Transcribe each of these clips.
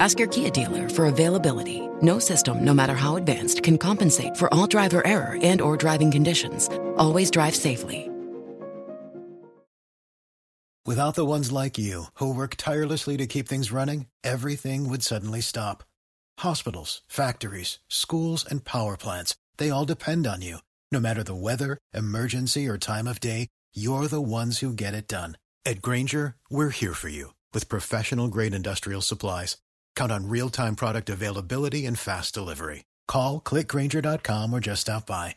Ask your Kia dealer for availability. No system, no matter how advanced, can compensate for all driver error and or driving conditions. Always drive safely. Without the ones like you, who work tirelessly to keep things running, everything would suddenly stop. Hospitals, factories, schools, and power plants, they all depend on you. No matter the weather, emergency, or time of day, you're the ones who get it done. At Grainger, we're here for you with professional grade industrial supplies. Count on real time product availability and fast delivery. Call clickgrainger.com or just stop by.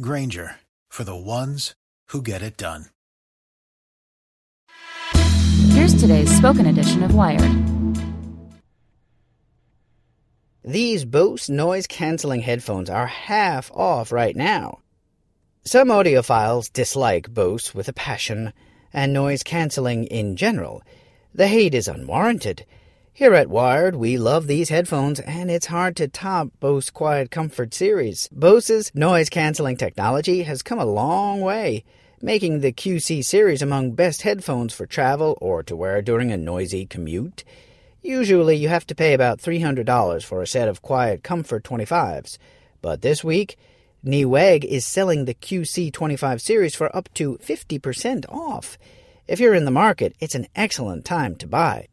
Grainger for the ones who get it done. Here's today's spoken edition of Wired. These Bose noise canceling headphones are half off right now. Some audiophiles dislike Bose with a passion, and noise canceling in general. The hate is unwarranted. Here at Wired, we love these headphones, and it's hard to top Bose QuietComfort series. Bose's noise canceling technology has come a long way, making the QC series among best headphones for travel or to wear during a noisy commute. Usually, you have to pay about $300 for a set of QuietComfort 25s, but this week, Newegg is selling the QC25 series for up to 50% off. If you're in the market, it's an excellent time to buy.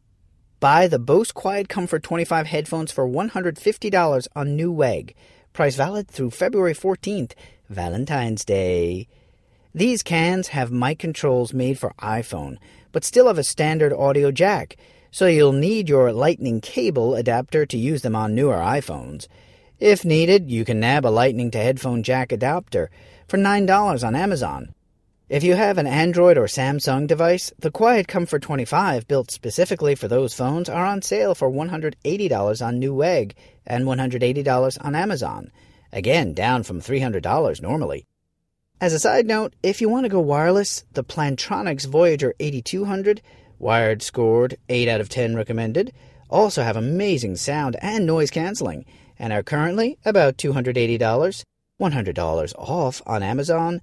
Buy the Bose QuietComfort 25 headphones for $150 on Newegg. Price valid through February 14th, Valentine's Day. These cans have mic controls made for iPhone, but still have a standard audio jack, so you'll need your Lightning cable adapter to use them on newer iPhones. If needed, you can nab a Lightning to headphone jack adapter for $9 on Amazon. If you have an Android or Samsung device, the QuietComfort 25 built specifically for those phones are on sale for $180 on Newegg and $180 on Amazon. Again, down from $300 normally. As a side note, if you want to go wireless, the Plantronics Voyager 8200, wired scored 8 out of 10 recommended, also have amazing sound and noise canceling and are currently about $280, $100 off on Amazon,